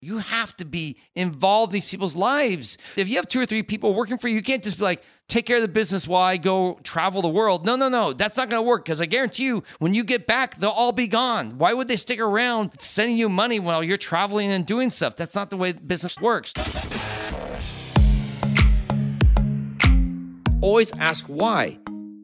You have to be involved in these people's lives. If you have two or three people working for you, you can't just be like, take care of the business while I go travel the world. No, no, no. That's not going to work because I guarantee you, when you get back, they'll all be gone. Why would they stick around sending you money while you're traveling and doing stuff? That's not the way business works. Always ask why.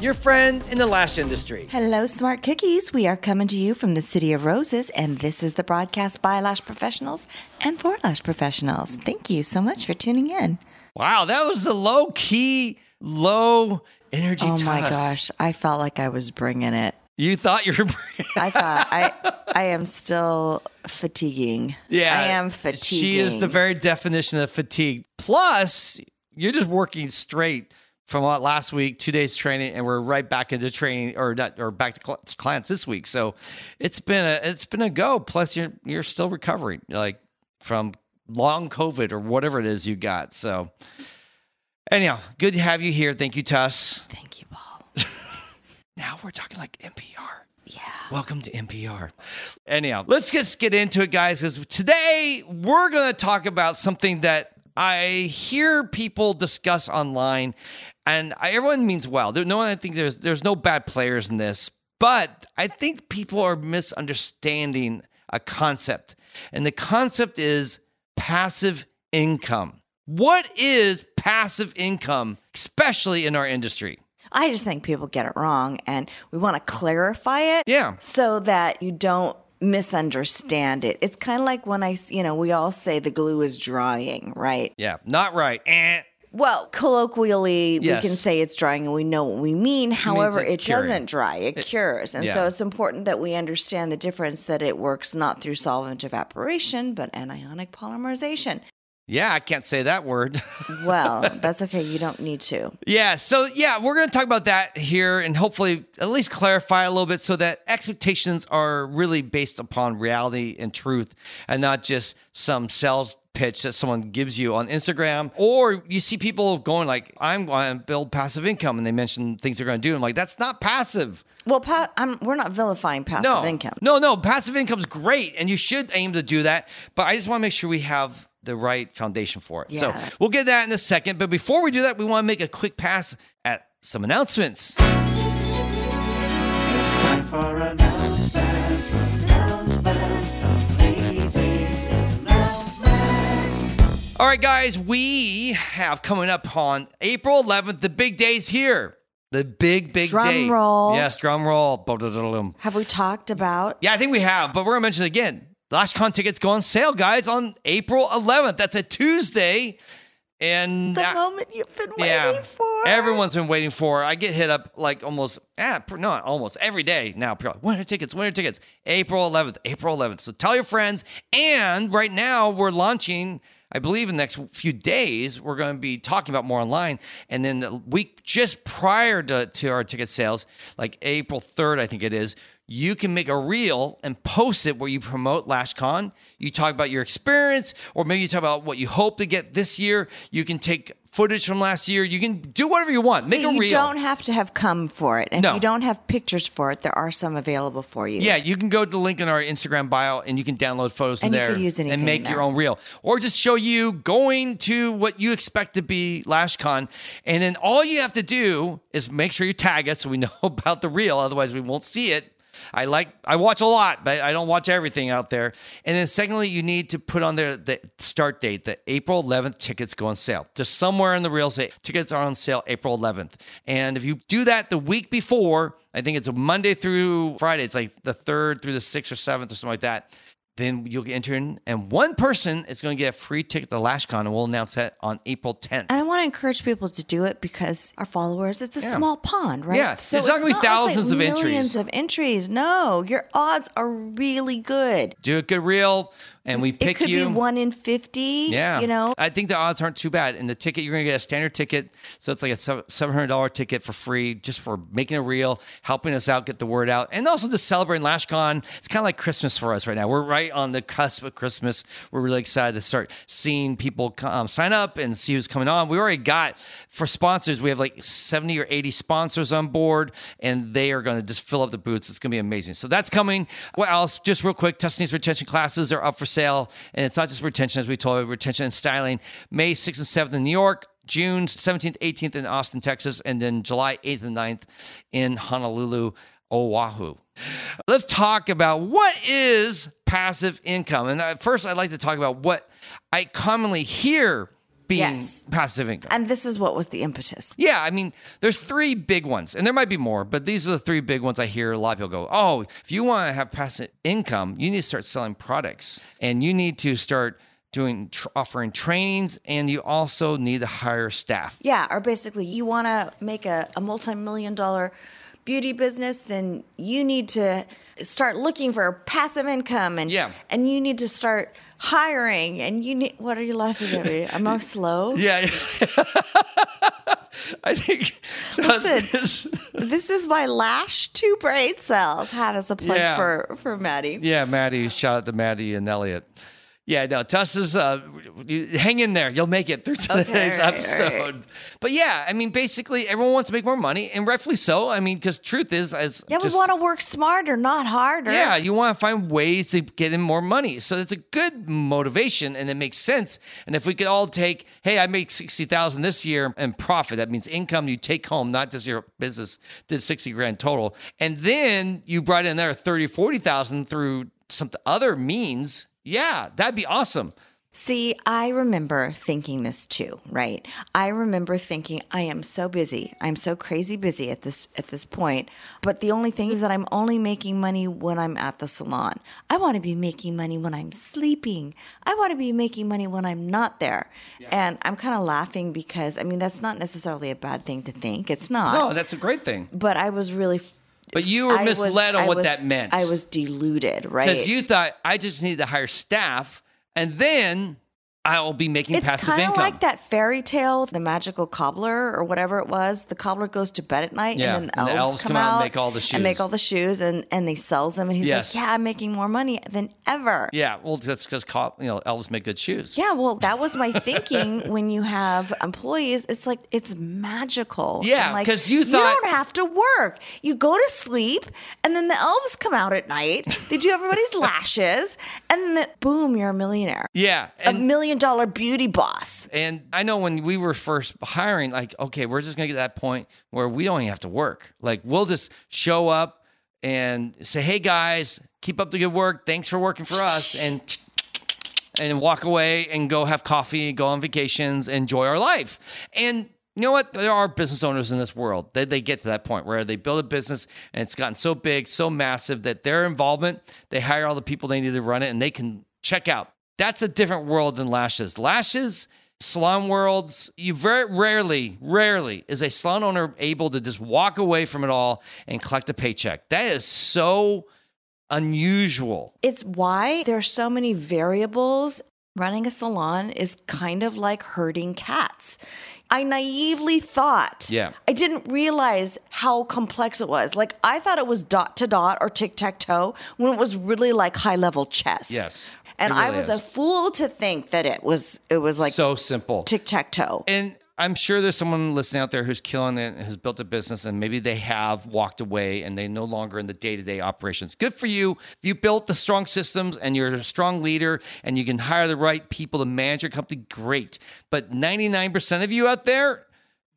your friend in the lash industry. Hello, smart cookies. We are coming to you from the City of Roses, and this is the broadcast by Lash Professionals and for Lash Professionals. Thank you so much for tuning in. Wow, that was the low key, low energy. Oh my gosh, I felt like I was bringing it. You thought you were. I thought I I am still fatiguing. Yeah, I am fatiguing. She is the very definition of fatigue. Plus, you're just working straight from what last week, two days training, and we're right back into training, or not, or back to cl- clients this week. So it's been a it's been a go. Plus, you're you're still recovering, like from long COVID or whatever it is you got. So anyhow, good to have you here. Thank you, Tuss. Thank you, Paul. Now we're talking like NPR. Yeah. Welcome to NPR. Anyhow, let's just get into it, guys, because today we're going to talk about something that I hear people discuss online, and I, everyone means well. There, no one, I think there's there's no bad players in this, but I think people are misunderstanding a concept, and the concept is passive income. What is passive income, especially in our industry? I just think people get it wrong, and we want to clarify it. Yeah. So that you don't misunderstand it. It's kind of like when I, you know, we all say the glue is drying, right? Yeah, not right. Eh. Well, colloquially, Yes. we can say it's drying and we know what we mean. However, it's it doesn't dry, it, It- cures. And yeah. so it's important that we understand the difference that it works not through solvent evaporation, but anionic polymerization. Yeah, I can't say that word. Well, that's okay. You don't need to. Yeah. So, yeah, we're going to talk about that here and hopefully at least clarify a little bit so that expectations are really based upon reality and truth and not just some sales pitch that someone gives you on Instagram or you see people going like I'm going to build passive income and they mention things they're going to do. I'm like that's not passive. Well, pa- I'm, we're not vilifying passive no. income. No, no, passive income's great and you should aim to do that, but I just want to make sure we have the right foundation for it. So, we'll get that in a second, but before we do that, we want to make a quick pass at some announcements. Time for announcements, announcements. All right, guys, we have coming up on April 11th, the big day's here. The big, big Drum day. roll. Yes, drum roll. Have we talked about? Yeah, I think we have, but we're going to mention it again. LashCon tickets go on sale, guys, on April 11th. That's a Tuesday. And The moment you've been waiting yeah, for. everyone's been waiting for. I get hit up like almost, ah, not almost every day now. People are like, Winter tickets, winter tickets. April 11th, April 11th. So tell your friends. And right now we're launching. I believe in the next few days we're going to be talking about more online. And then the week just prior to, to our ticket sales, like April 3rd, I think it is, you can make a reel and post it where you promote LashCon. You talk about your experience, or maybe you talk about what you hope to get this year. You can take footage from last year. You can do whatever you want. Make a reel. you don't have to have come for it. And No. if you don't have pictures for it, there are some available for you. Yeah, you can go to the link in our Instagram bio and you can download photos from And you there can use anything and make your own reel. Or just show you going to what you expect to be LashCon. And then all you have to do is make sure you tag us so we know about the reel. Otherwise, we won't see it. I like I watch a lot, but I don't watch everything out there. And then secondly, you need to put on there the start date. The April 11th tickets go on sale. Just somewhere in the real estate tickets are on sale April 11th. And if you do that the week before, I think it's a Monday through Friday. It's like the third through the sixth or seventh or something like that. Then you'll get entered, and one person is going to get a free ticket to LashCon, and we'll announce that on April 10th. And I want to encourage people to do it because our followers, it's a Yeah. small pond, right? Yeah, it's not gonna be like thousands of entries. Millions of entries. No, your odds are really good. Do a good reel, and we pick It could you. be one in 50. Yeah, You know, I think the odds aren't too bad. And the ticket, you're going to get a standard ticket, so it's like a seven hundred dollar ticket for free, just for making it real, helping us out, get the word out, and also just celebrating LashCon. It's kind of like Christmas for us right now. We're right on the cusp of Christmas. We're really excited to start seeing people um, sign up and see who's coming on. We already got for sponsors. We have like seventy or eighty sponsors on board, and they are going to just fill up the booths. It's going to be amazing. So that's coming. What else? Just real quick, Tussanee's retention classes are up for sale, and it's not just retention, as we told you, retention and styling. May 6th and 7th in New York, June 17th, 18th in Austin, Texas, and then July 8th and 9th in Honolulu, Oahu. Let's talk about what is passive income. And first, I'd like to talk about what I commonly hear being Yes. passive income. and this is what was the impetus. Yeah, I mean, there's three big ones, and there might be more, but these are the three big ones I hear a lot of people go, Oh, if you want to have passive income, you need to start selling products and you need to start doing tr- offering trainings, and you also need to hire staff. Yeah, or basically, you want to make a, a multi million dollar beauty business, then you need to start looking for passive income and Yeah. and you need to start hiring and you need what are you laughing at me? I'm I slow? Yeah. I think Listen. This is my lash two brain cells. Ha, that's a plug Yeah. for for Maddie. Yeah, Maddie. Shout out to Maddie and Elliot. Yeah, no, Tessa's uh hang in there. You'll make it through today's Okay, right, episode. right. But yeah, I mean basically everyone wants to make more money and rightfully so. I mean, because truth is as Yeah, just- we want to work smarter, not harder. Yeah, you want to find ways to get in more money. So it's a good motivation and it makes sense. And if we could all take, hey, I made 60,000 this year and profit, that means income you take home, not just your business did 60 grand total. And then you brought in there 30, 40,000 through some other means. Yeah, that'd be awesome. See, I remember thinking this too, right? I remember thinking I am so busy. I'm so crazy busy at this at this point. But the only thing is that I'm only making money when I'm at the salon. I want to be making money when I'm sleeping. I want to be making money when I'm not there. And I'm kind of laughing because I mean that's not necessarily a bad thing to think. It's not. No, that's a great thing. but I was really But you were I was- misled on I what was- that meant. I was deluded, right? Because you thought, I just need to hire staff and then I'll be making It's passive kind of like that fairy tale, the magical cobbler or whatever it was. The cobbler goes to bed at night, Yeah, and then the and the elves, elves come, come out and make all the shoes, and make all the shoes, and and they sells them, and he's Yes. like, "Yeah, I'm making more money than ever." Yeah, well, that's because you know elves make good shoes. Yeah, well, that was my thinking when you have employees. It's like it's magical. Yeah, And, like, you thought- you don't have to work. You go to sleep, and then the elves come out at night. They do everybody's lashes, and then boom, you're a millionaire, Yeah, a million dollar beauty boss. and I know when we were first hiring, like, okay, we're just gonna get to that point where we don't even have to work. Like, we'll just show up and say, "Hey guys, keep up the good work. Thanks for working for us," and and walk away and go have coffee, go on vacations, enjoy our life. And you know what? There are business owners in this world that they get to that point where they build a business and it's gotten so big, so massive that their involvement, they hire all the people they need to run it and they can check out. That's a different world than lashes. Lashes, salon worlds, you very rarely, rarely is a salon owner able to just walk away from it all and collect a paycheck. That is so unusual. It's why there's so many variables. Running a salon is kind of like herding cats. I naively thought. Yeah. I didn't realize how complex it was. Like I thought it was dot to dot or tic tac toe when it was really like high level chess. Yes, And it I was is. a fool to think that it was it was like so simple. tic tac toe. and I'm sure there's someone listening out there who's killing it has built a business and maybe they have walked away and they no longer in the day-to-day operations. Good for you. If you built the strong systems and you're a strong leader and you can hire the right people to manage your company, great. But 99% of you out there,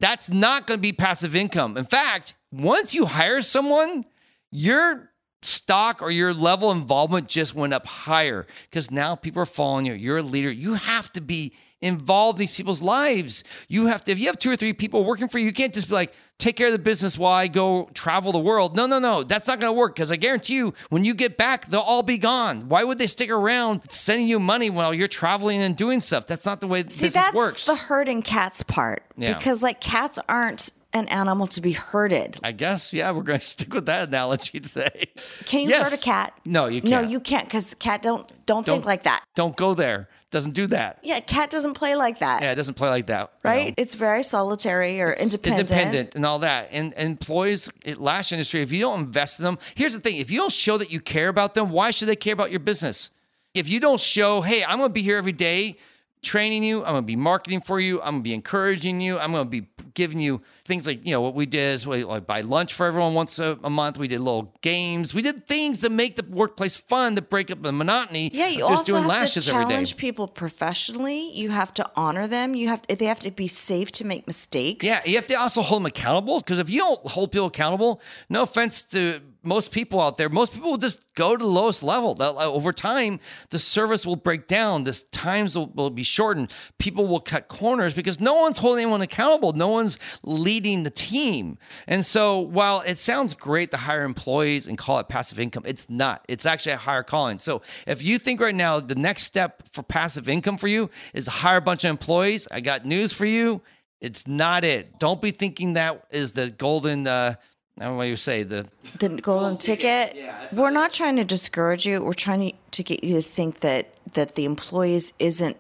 that's not going to be passive income. In fact, once you hire someone, you're stock or your level of involvement just went up higher because now people are following you. You're a leader. You have to be involved in these people's lives. You have to, if you have two or three people working for you, you can't just be like, take care of the business while I go travel the world. No, no, no. That's not going to work because I guarantee you, when you get back, they'll all be gone. Why would they stick around sending you money while you're traveling and doing stuff? That's not the way See, business that's works. the herding cats part. Yeah. Because like cats aren't an animal to be herded. I guess, yeah, we're going to stick with that analogy today. Can you Yes. herd a cat? No, you can't. No, you can't because cat don't don't think Don't- like that. Don't go there. Doesn't do that. Yeah, cat doesn't play like that. Yeah, it doesn't play like that. you right? know. It's very solitary or independent. independent and all that. And, and employees at Lash Industry, if you don't invest in them, here's the thing: if you don't show that you care about them, why should they care about your business? If you don't show, hey, I'm going to be here every day training you, I'm going to be marketing for you, I'm going to be encouraging you, I'm going to be giving you things like, you know, what we did is we like buy lunch for everyone once a, a month. We did little games. We did things to make the workplace fun to break up the monotony Yeah, you just also doing have lashes to challenge people professionally. You have to honor them. You have they have to be safe to make mistakes. Yeah, you have to also hold them accountable because if you don't hold people accountable, no offense to most people out there, most people will just go to the lowest level. Uh, Over time, the service will break down. This times will, will be shortened. People will cut corners because no one's holding anyone accountable. No one's leading the team. And so, while it sounds great to hire employees and call it passive income, it's not. It's actually a higher calling. So, if you think right now the next step for passive income for you is to hire a bunch of employees, I got news for you. It's not it. Don't be thinking that is the golden. Uh, I don't know what you say. The the golden ticket. Yeah. We're not trying to discourage you. We're trying to, to get you to think that that the employees isn't.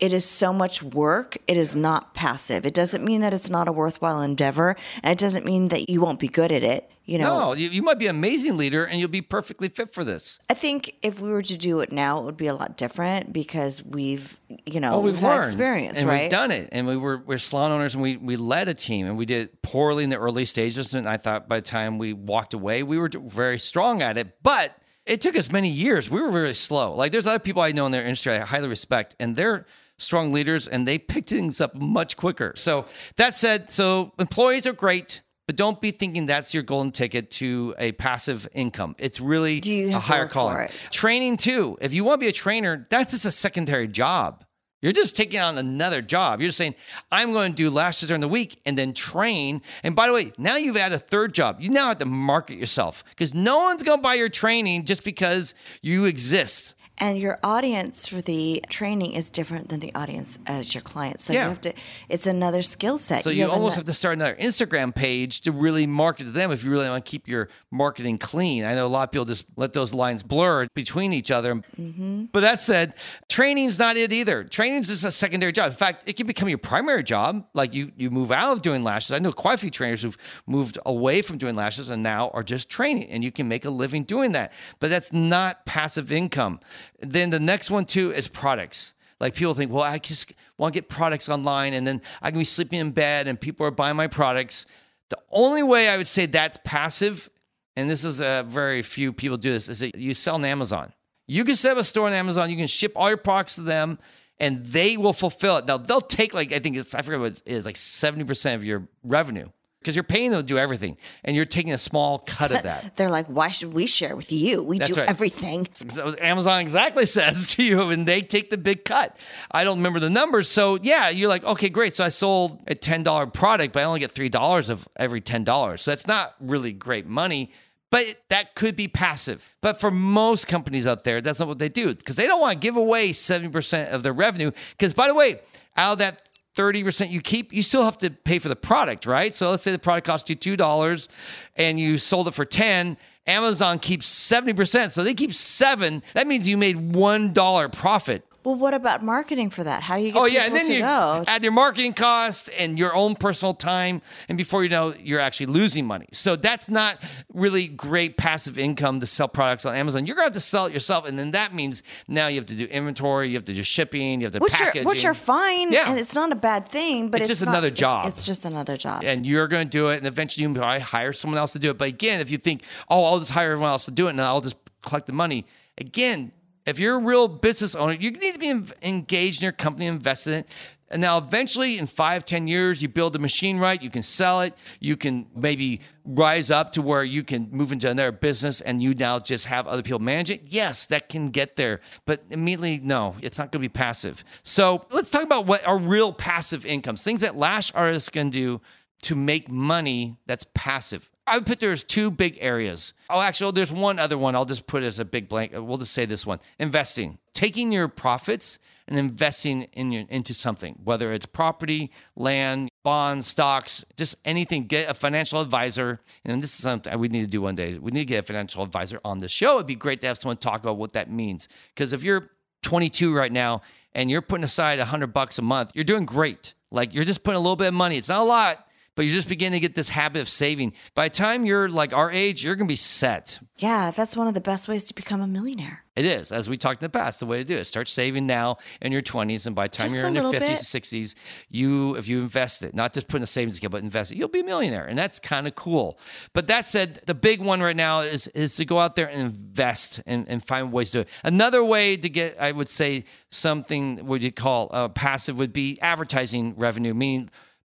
It is so much work. It is not passive. It doesn't mean that it's not a worthwhile endeavor, and it doesn't mean that you won't be good at it. You know, no, you, you might be an amazing leader and you'll be perfectly fit for this. I think if we were to do it now, it would be a lot different because we've, you know, Oh, we've, we've, had learned experience, and right? we've done it, and we were we're salon owners, and we we led a team, and we did poorly in the early stages, and I thought by the time we walked away, we were very strong at it, but. It took us many years. We were very slow. Like there's other people I know in their industry I highly respect, and they're strong leaders, and they pick things up much quicker. So that said, so employees are great, but don't be thinking that's your golden ticket to a passive income. It's really a higher calling. Training too. If you want to be a trainer, that's just a secondary job. You're just taking on another job. You're just saying, I'm going to do lashes during the week and then train. And by the way, now you've added a third job. You now have to market yourself because no one's going to buy your training just because you exist. And your audience for the training is different than the audience as your client. So Yeah. you have to. It's another skill set. So you, almost ano- have to start another Instagram page to really market to them if you really want to keep your marketing clean. I know a lot of people just let those lines blur between each other. Mm-hmm. But that said, training's not it either. Training's just a secondary job. In fact, it can become your primary job. Like you, you move out of doing lashes. I know quite a few trainers who've moved away from doing lashes and now are just training, and you can make a living doing that. But that's not passive income. Then the next one too is products. Like people think, well, I just want to get products online and then I can be sleeping in bed and people are buying my products. The only way I would say that's passive, and this is a very few people do this, is that you sell on Amazon. You can set up a store on Amazon, you can ship all your products to them, and they will fulfill it. Now they'll take like I think it's I forget what it is, like 70% of your revenue. Because you're paying them to do everything and you're taking a small cut of that. They're like, why should we share with you? We That's do right. everything. So Amazon exactly says to you, and they take the big cut. I don't remember the numbers. So yeah, you're like, okay, great. So I sold a ten dollar product, but I only get three dollars of every ten dollars. So that's not really great money. But that could be passive. But for most companies out there, that's not what they do because they don't want to give away 70% of their revenue. Because, by the way, out of that 30% you keep, you still have to pay for the product, right? So let's say the product cost you $2 and you sold it for 10 Amazon keeps 70%. So they keep seven. That means you made $1 profit. Well, what about marketing for that? How do you get Oh yeah, and then you go? add your marketing cost and your own personal time, and before you know, you're actually losing money. So that's not really great passive income to sell products on Amazon. You're gonna have to sell it yourself, and then that means now you have to do inventory, you have to do shipping, you have to which packaging, are which are fine, Yeah. and it's not a bad thing. But It's it's, just not- another job. It's just another job. and you're going to do it, and eventually you probably hire someone else to do it. But again, if you think, oh, I'll just hire everyone else to do it, and I'll just collect the money, again, if you're a real business owner, you need to be engaged in your company, invested in it. And now eventually in five, ten years, you build the machine right, you can sell it, you can maybe rise up to where you can move into another business and you now just have other people manage it. Yes, that can get there. But immediately, no, it's not gonna be passive. So let's talk about what are real passive incomes, things that lash artists can do to make money that's passive. I would put there's two big areas. Oh, actually, there's one other one. I'll just put it as a big blank. We'll just say this one: investing, taking your profits and investing in your, into something, whether it's property, land, bonds, stocks, just anything. Get a financial advisor, and this is something we need to do one day. We need to get a financial advisor on the show. It'd be great to have someone talk about what that means. Because if you're 22 right now and you're putting aside 100 bucks a month, you're doing great. Like you're just putting a little bit of money. It's not a lot, but you're just beginning to get this habit of saving. By the time you're like our age, you're going to be set. Yeah, that's one of the best ways to become a millionaire. It is, as we talked in the past, the way to do it. Start saving now in your 20s, and by the time Just you're in your 50s bit. and 60s, you, if you invest it, not just put in a savings account, but invest it, you'll be a millionaire, and that's kind of cool. But that said, the big one right now is is to go out there and invest and, and find ways to do it. Another way to get, I would say, something what you call uh, passive would be advertising revenue, meaning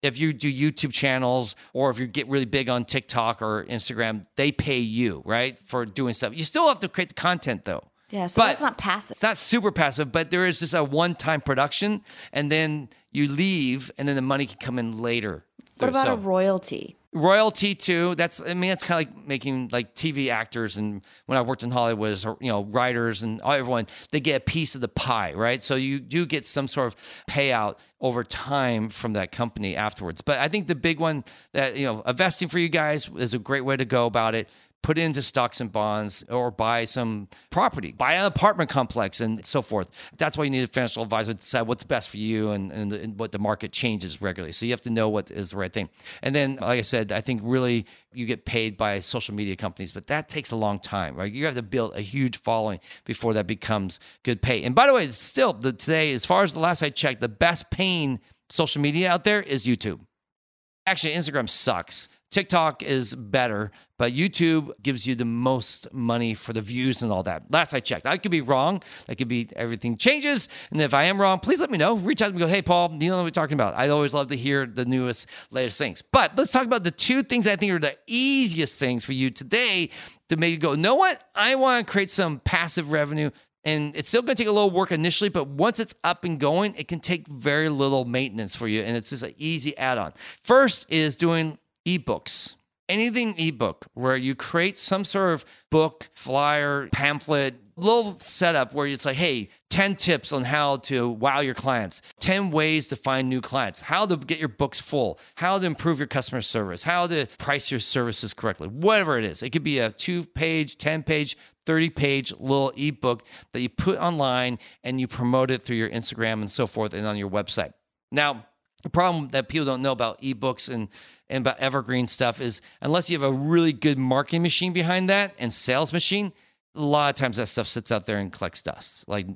if you do YouTube channels or if you get really big on TikTok or Instagram, they pay you, right, for doing stuff. You still have to create the content though. Yeah, so But- that's not passive. It's not super passive, but there is just a one time production and then you leave and then the money can come in later. What about So- a royalty? Royalty too. That's i mean it's kind of like making like tv actors and when i worked in hollywood as you know writers and everyone they get a piece of the pie right? So you do get some sort of payout over time from that company afterwards. But i think the big one that you know investing for you guys is a great way to go about it put into stocks and bonds or buy some property, buy an apartment complex and so forth. That's why you need a financial advisor to decide what's best for you and, and, and what the market changes regularly. So you have to know what is the right thing. And then, like I said, I think really you get paid by social media companies, but that takes a long time, right? You have to build a huge following before that becomes good pay. And by the way, still the, today, as far as the last I checked, the best paying social media out there is YouTube. Actually, Instagram sucks. TikTok is better, but YouTube gives you the most money for the views and all that. Last I checked, I could be wrong. That could be everything changes. And if I am wrong, please let me know. Reach out me. Go, hey, Paul, you know what we're talking about? I always love to hear the newest, latest things. But let's talk about the two things I think are the easiest things for you today to maybe go, know what? I want to create some passive revenue. And it's still going to take a little work initially, but once it's up and going, it can take very little maintenance for you. And it's just an easy add on. First is doing ebooks. Anything ebook where you create some sort of book, flyer, pamphlet, little setup where it's like, hey, 10 tips on how to wow your clients, 10 ways to find new clients, how to get your books full, how to improve your customer service, how to price your services correctly, whatever it is. It could be a two page, 10 page, 30 page little ebook that you put online and you promote it through your Instagram and so forth and on your website. Now, the problem that people don't know about ebooks and, and about evergreen stuff is unless you have a really good marketing machine behind that and sales machine, a lot of times that stuff sits out there and collects dust. Like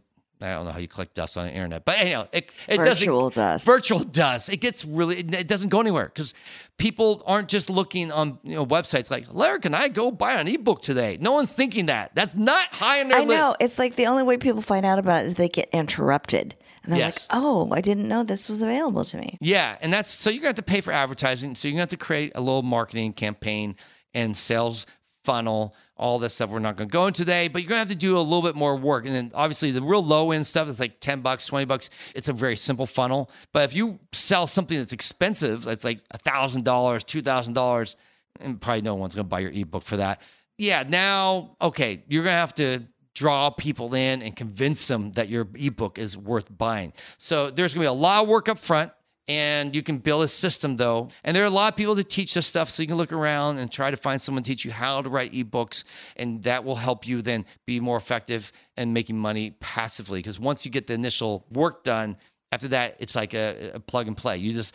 I don't know how you collect dust on the internet, but anyhow, it, it Virtual doesn't, dust. Virtual dust. It gets really. It, it doesn't go anywhere because people aren't just looking on you know websites like, Larry, can I go buy an ebook today? No one's thinking that. That's not high on their I list. know. It's like the only way people find out about it is they get interrupted. And they're Yes. like, oh, I didn't know this was available to me. Yeah, and that's so you're gonna have to pay for advertising. So you're gonna have to create a little marketing campaign and sales funnel, all this stuff we're not gonna go into today, but you're gonna have to do a little bit more work. And then obviously the real low end stuff is like 10 bucks, 20 bucks. It's a very simple funnel. But if you sell something that's expensive, that's like a thousand dollars, two thousand dollars, and probably no one's gonna buy your ebook for that. Yeah, now okay, you're gonna have to draw people in and convince them that your ebook is worth buying. So there's going to be a lot of work up front and you can build a system though. And there are a lot of people to teach this stuff so you can look around and try to find someone to teach you how to write ebooks and that will help you then be more effective and making money passively because once you get the initial work done, after that it's like a, a plug and play. You just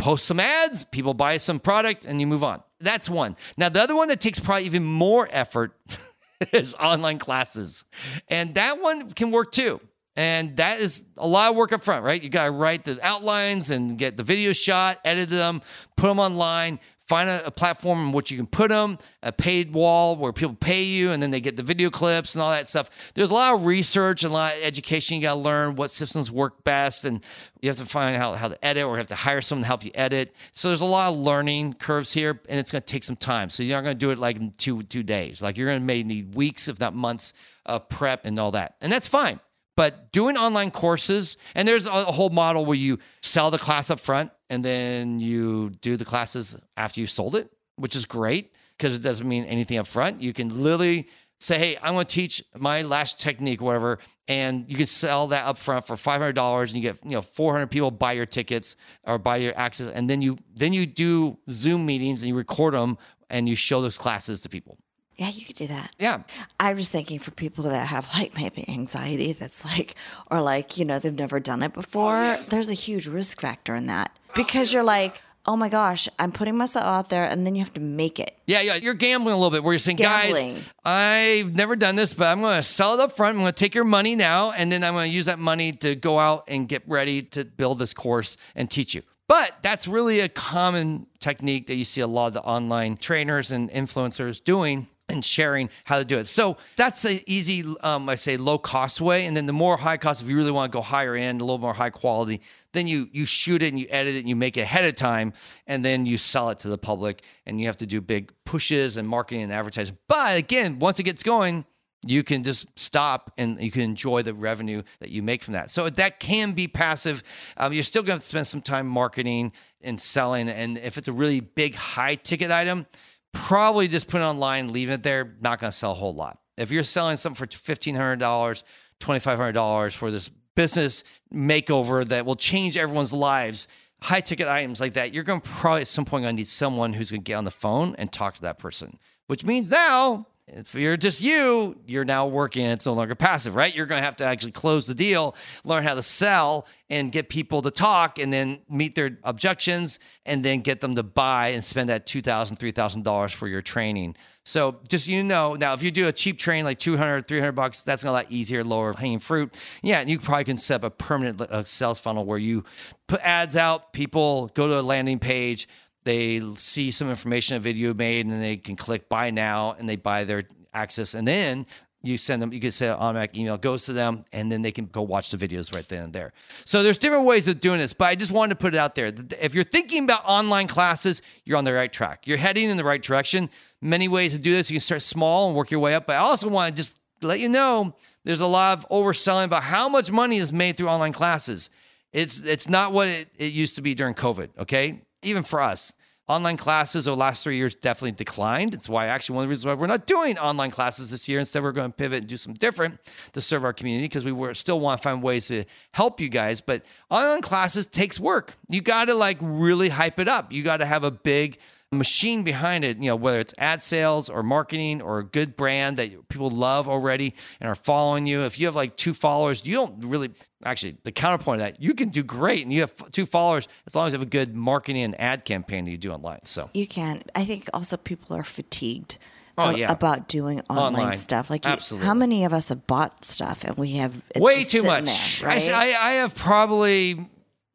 post some ads, people buy some product, and you move on. That's one. Now, the other one that takes probably even more effort is online classes. And that one can work too. And that is a lot of work up front, right? You got to write the outlines and get the video shot, edit them, put them online, find a, a platform in which you can put them, a paid wall where people pay you and then they get the video clips and all that stuff. There's a lot of research and a lot of education you got to learn what systems work best and you have to find out how to edit or have to hire someone to help you edit. So there's a lot of learning curves here and it's going to take some time. So you're not going to do it like in two two days. Like you're going to may need weeks if not months of prep and all that. And that's fine. But doing online courses, and there's a whole model where you sell the class up front and then you do the classes after you sold it, which is great because it doesn't mean anything up front. You can literally say, hey, I'm going to teach my lash technique, whatever, and you can sell that up front for $500 and you get, you know, 400 people buy your tickets or buy your access. And then you, then you do Zoom meetings and you record them and you show those classes to people. Yeah, you could do that. Yeah. I was thinking for people that have like maybe anxiety that's like, or like, you know, they've never done it before, oh, there's a huge risk factor in that because you're like, oh my gosh, I'm putting myself out there and then you have to make it. Yeah, yeah, you're gambling a little bit where you're saying, Gambling. guys, I've never done this, but I'm going to sell it up front. I'm going to take your money now, and then I'm going to use that money to go out and get ready to build this course and teach you. But that's really a common technique that you see a lot of the online trainers and influencers doing and sharing how to do it. So that's an easy, um, I say, low cost way. And then the more high cost, if you really want to go higher end, a little more high quality, then you you shoot it and you edit it and you make it ahead of time, and then you sell it to the public. And you have to do big pushes and marketing and advertising. But again, once it gets going, you can just stop and you can enjoy the revenue that you make from that. So that can be passive. Um, you're still going to spend some time marketing and selling. And if it's a really big high ticket item, probably just put it online, leave it there. Not going to sell a whole lot. If you're selling something for fifteen hundred dollars, twenty five hundred dollars for this business makeover that will change everyone's lives. High ticket items like that, you're going to probably at some point going to need someone who's going to get on the phone and talk to that person, which means now if you're just you, you're now working and it's no longer passive, right? You're going to have to actually close the deal, learn how to sell and get people to talk and then meet their objections and then get them to buy and spend that $2,000, $3,000 for your training. So just you know, now if you do a cheap train like 200, 300 bucks, that's a lot easier, lower hanging fruit. Yeah, and you probably can set up a permanent uh, sales funnel where you put ads out, people go to a landing page, they see some information a video made and they can click buy now and they buy their access. And then you send them you can say an automatic email goes to them and then they can go watch the videos right then and there. So there's different ways of doing this but i just wanted to put it out there. If you're thinking about online classes you're on the right track. You're heading in the right direction. Many ways to do this. You can start small and work your way up but i also want to just let you know there's a lot of overselling about how much money is made through online classes. It's it's not what it, it used to be during covid okay even for us online classes over the last three years definitely declined. It's why actually one of the reasons why we're not doing online classes this year. Instead we're going to pivot and do something different to serve our community because we were, still want to find ways to help you guys. But online classes takes work. You got to like really hype it up. You got to have a big machine behind it, you know, whether it's ad sales or marketing or a good brand that people love already and are following you. If you have like two followers, you don't really actually the counterpoint of that, you can do great and you have two followers as long as you have a good marketing and ad campaign that you do online. So You can. I think also people are fatigued. Oh, yeah. about doing online, Online. stuff. Like, you- Absolutely. how many of us have bought stuff and we have it's way too much. there, right? I, I have probably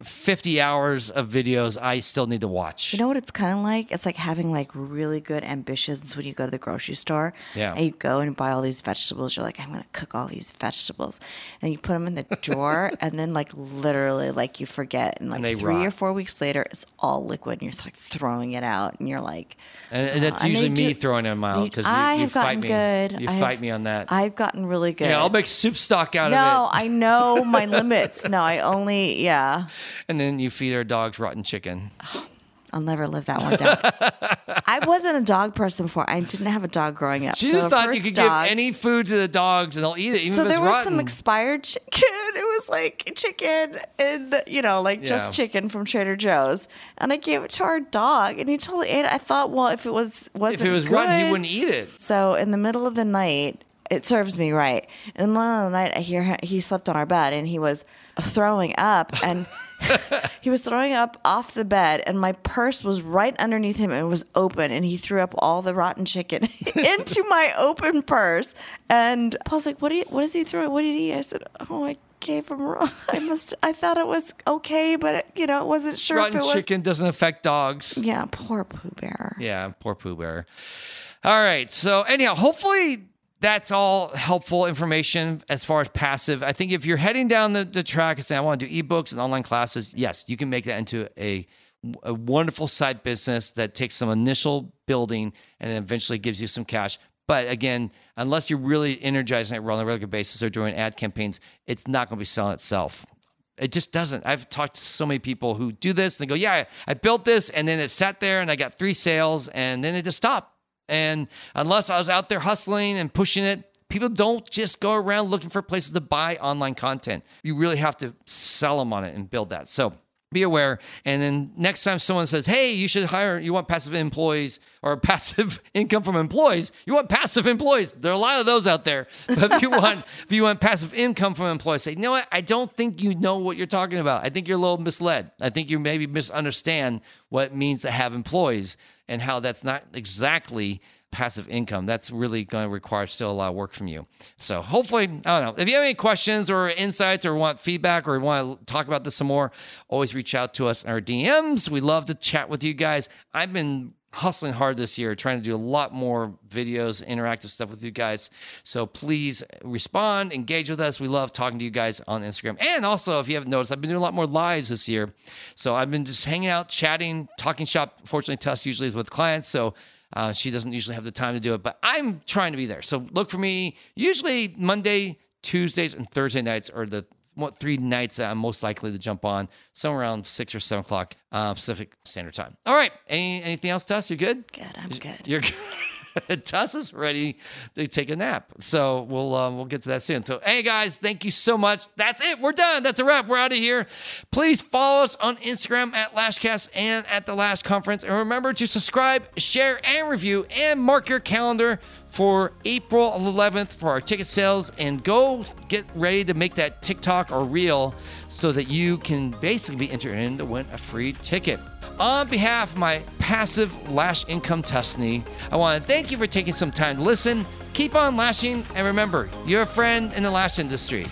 50 hours of videos I still need to watch. You know what it's kind of like? It's like having like really good ambitions when you go to the grocery store. Yeah. And you go and buy all these vegetables. You're like, I'm going to cook all these vegetables. And you put them in the drawer. and then, like, literally, like, you forget. And like they three rot. or four weeks later, it's all liquid. And you're like throwing it out. And you're like, and, and oh, that's "Oh," and usually me do- throwing them out because you, I you have fight gotten me. good. You I fight me on that. I've gotten really good. yeah, I'll make soup stock out no, of it. No, I know my limits. No, I only, yeah. And then you feed our dogs rotten chicken. I'll never live that one down. I wasn't a dog person before. I didn't have a dog growing up. She so just thought you could dog- give any food to the dogs and they'll eat it, even so if it's there was rotten. some expired chicken. It was like chicken and the, you know, like Yeah. just chicken from Trader Joe's, and I gave it to our dog, and he totally ate it. I thought, well, if it was wasn't if it was good, rotten, he wouldn't eat it. So in the middle of the night, it serves me right. In the middle of the night, I hear him, he slept on our bed and he was throwing up and he was throwing up off the bed and my purse was right underneath him and it was open and he threw up all the rotten chicken into my open purse and Paul's like, "What do you? What is he throwing? What did he?" eat?" I said, "Oh, I gave him wrong. I must. I thought it was okay, but it, you know, it wasn't sure Rotten if it was. chicken doesn't affect dogs. Yeah, poor Pooh Bear. Yeah, poor Pooh Bear. All right. So anyhow, hopefully that's all helpful information as far as passive. I think if you're heading down the, the track and saying, I want to do ebooks and online classes, yes, you can make that into a, a wonderful side business that takes some initial building and eventually gives you some cash. But again, unless you're really energizing it on a regular basis or doing ad campaigns, it's not going to be selling itself. It just doesn't. I've talked to so many people who do this and they go, Yeah, I built this and then it sat there and I got three sales and then it just stopped. And unless I was out there hustling and pushing it, people don't just go around looking for places to buy online content. You really have to sell them on it and build that. So be aware. And then next time someone says, Hey, you should hire, you want passive employees or passive income from employees, you want passive employees. There are a lot of those out there. But if you want, if you want passive income from employees, say, you know what? I don't think you know what you're talking about. I think you're a little misled. I think you maybe misunderstand what it means to have employees and how that's not exactly passive income. That's really going to require still a lot of work from you. So hopefully, I don't know. If you have any questions or insights or want feedback or want to talk about this some more, always reach out to us in our DMs. We love to chat with you guys. I've been hustling hard this year, trying to do a lot more videos, interactive stuff with you guys. So please respond, engage with us. We love talking to you guys on Instagram. And also, if you haven't noticed, I've been doing a lot more lives this year. So I've been just hanging out, chatting, talking shop. Fortunately, Tuss usually is with clients. So uh, she doesn't usually have the time to do it, but I'm trying to be there. So look for me usually Monday, Tuesdays, and Thursday nights are the what three nights that I'm most likely to jump on, somewhere around six or seven o'clock uh, Pacific Standard Time. All right. Any anything else, Tuss? You good? Good. I'm good. You're good. Tuss is ready to take a nap. So we'll uh, we'll get to that soon. So hey guys, thank you so much. That's it. We're done. That's a wrap. We're out of here. Please follow us on Instagram at Lashcast and at the Lash Conference. And remember to subscribe, share, and review, and mark your calendar for April 11th for our ticket sales and go get ready to make that TikTok or reel so that you can basically be entered in to win a free ticket. On behalf of my passive lash income destiny, I want to thank you for taking some time to listen. Keep on lashing, and remember, you're a friend in the lash industry.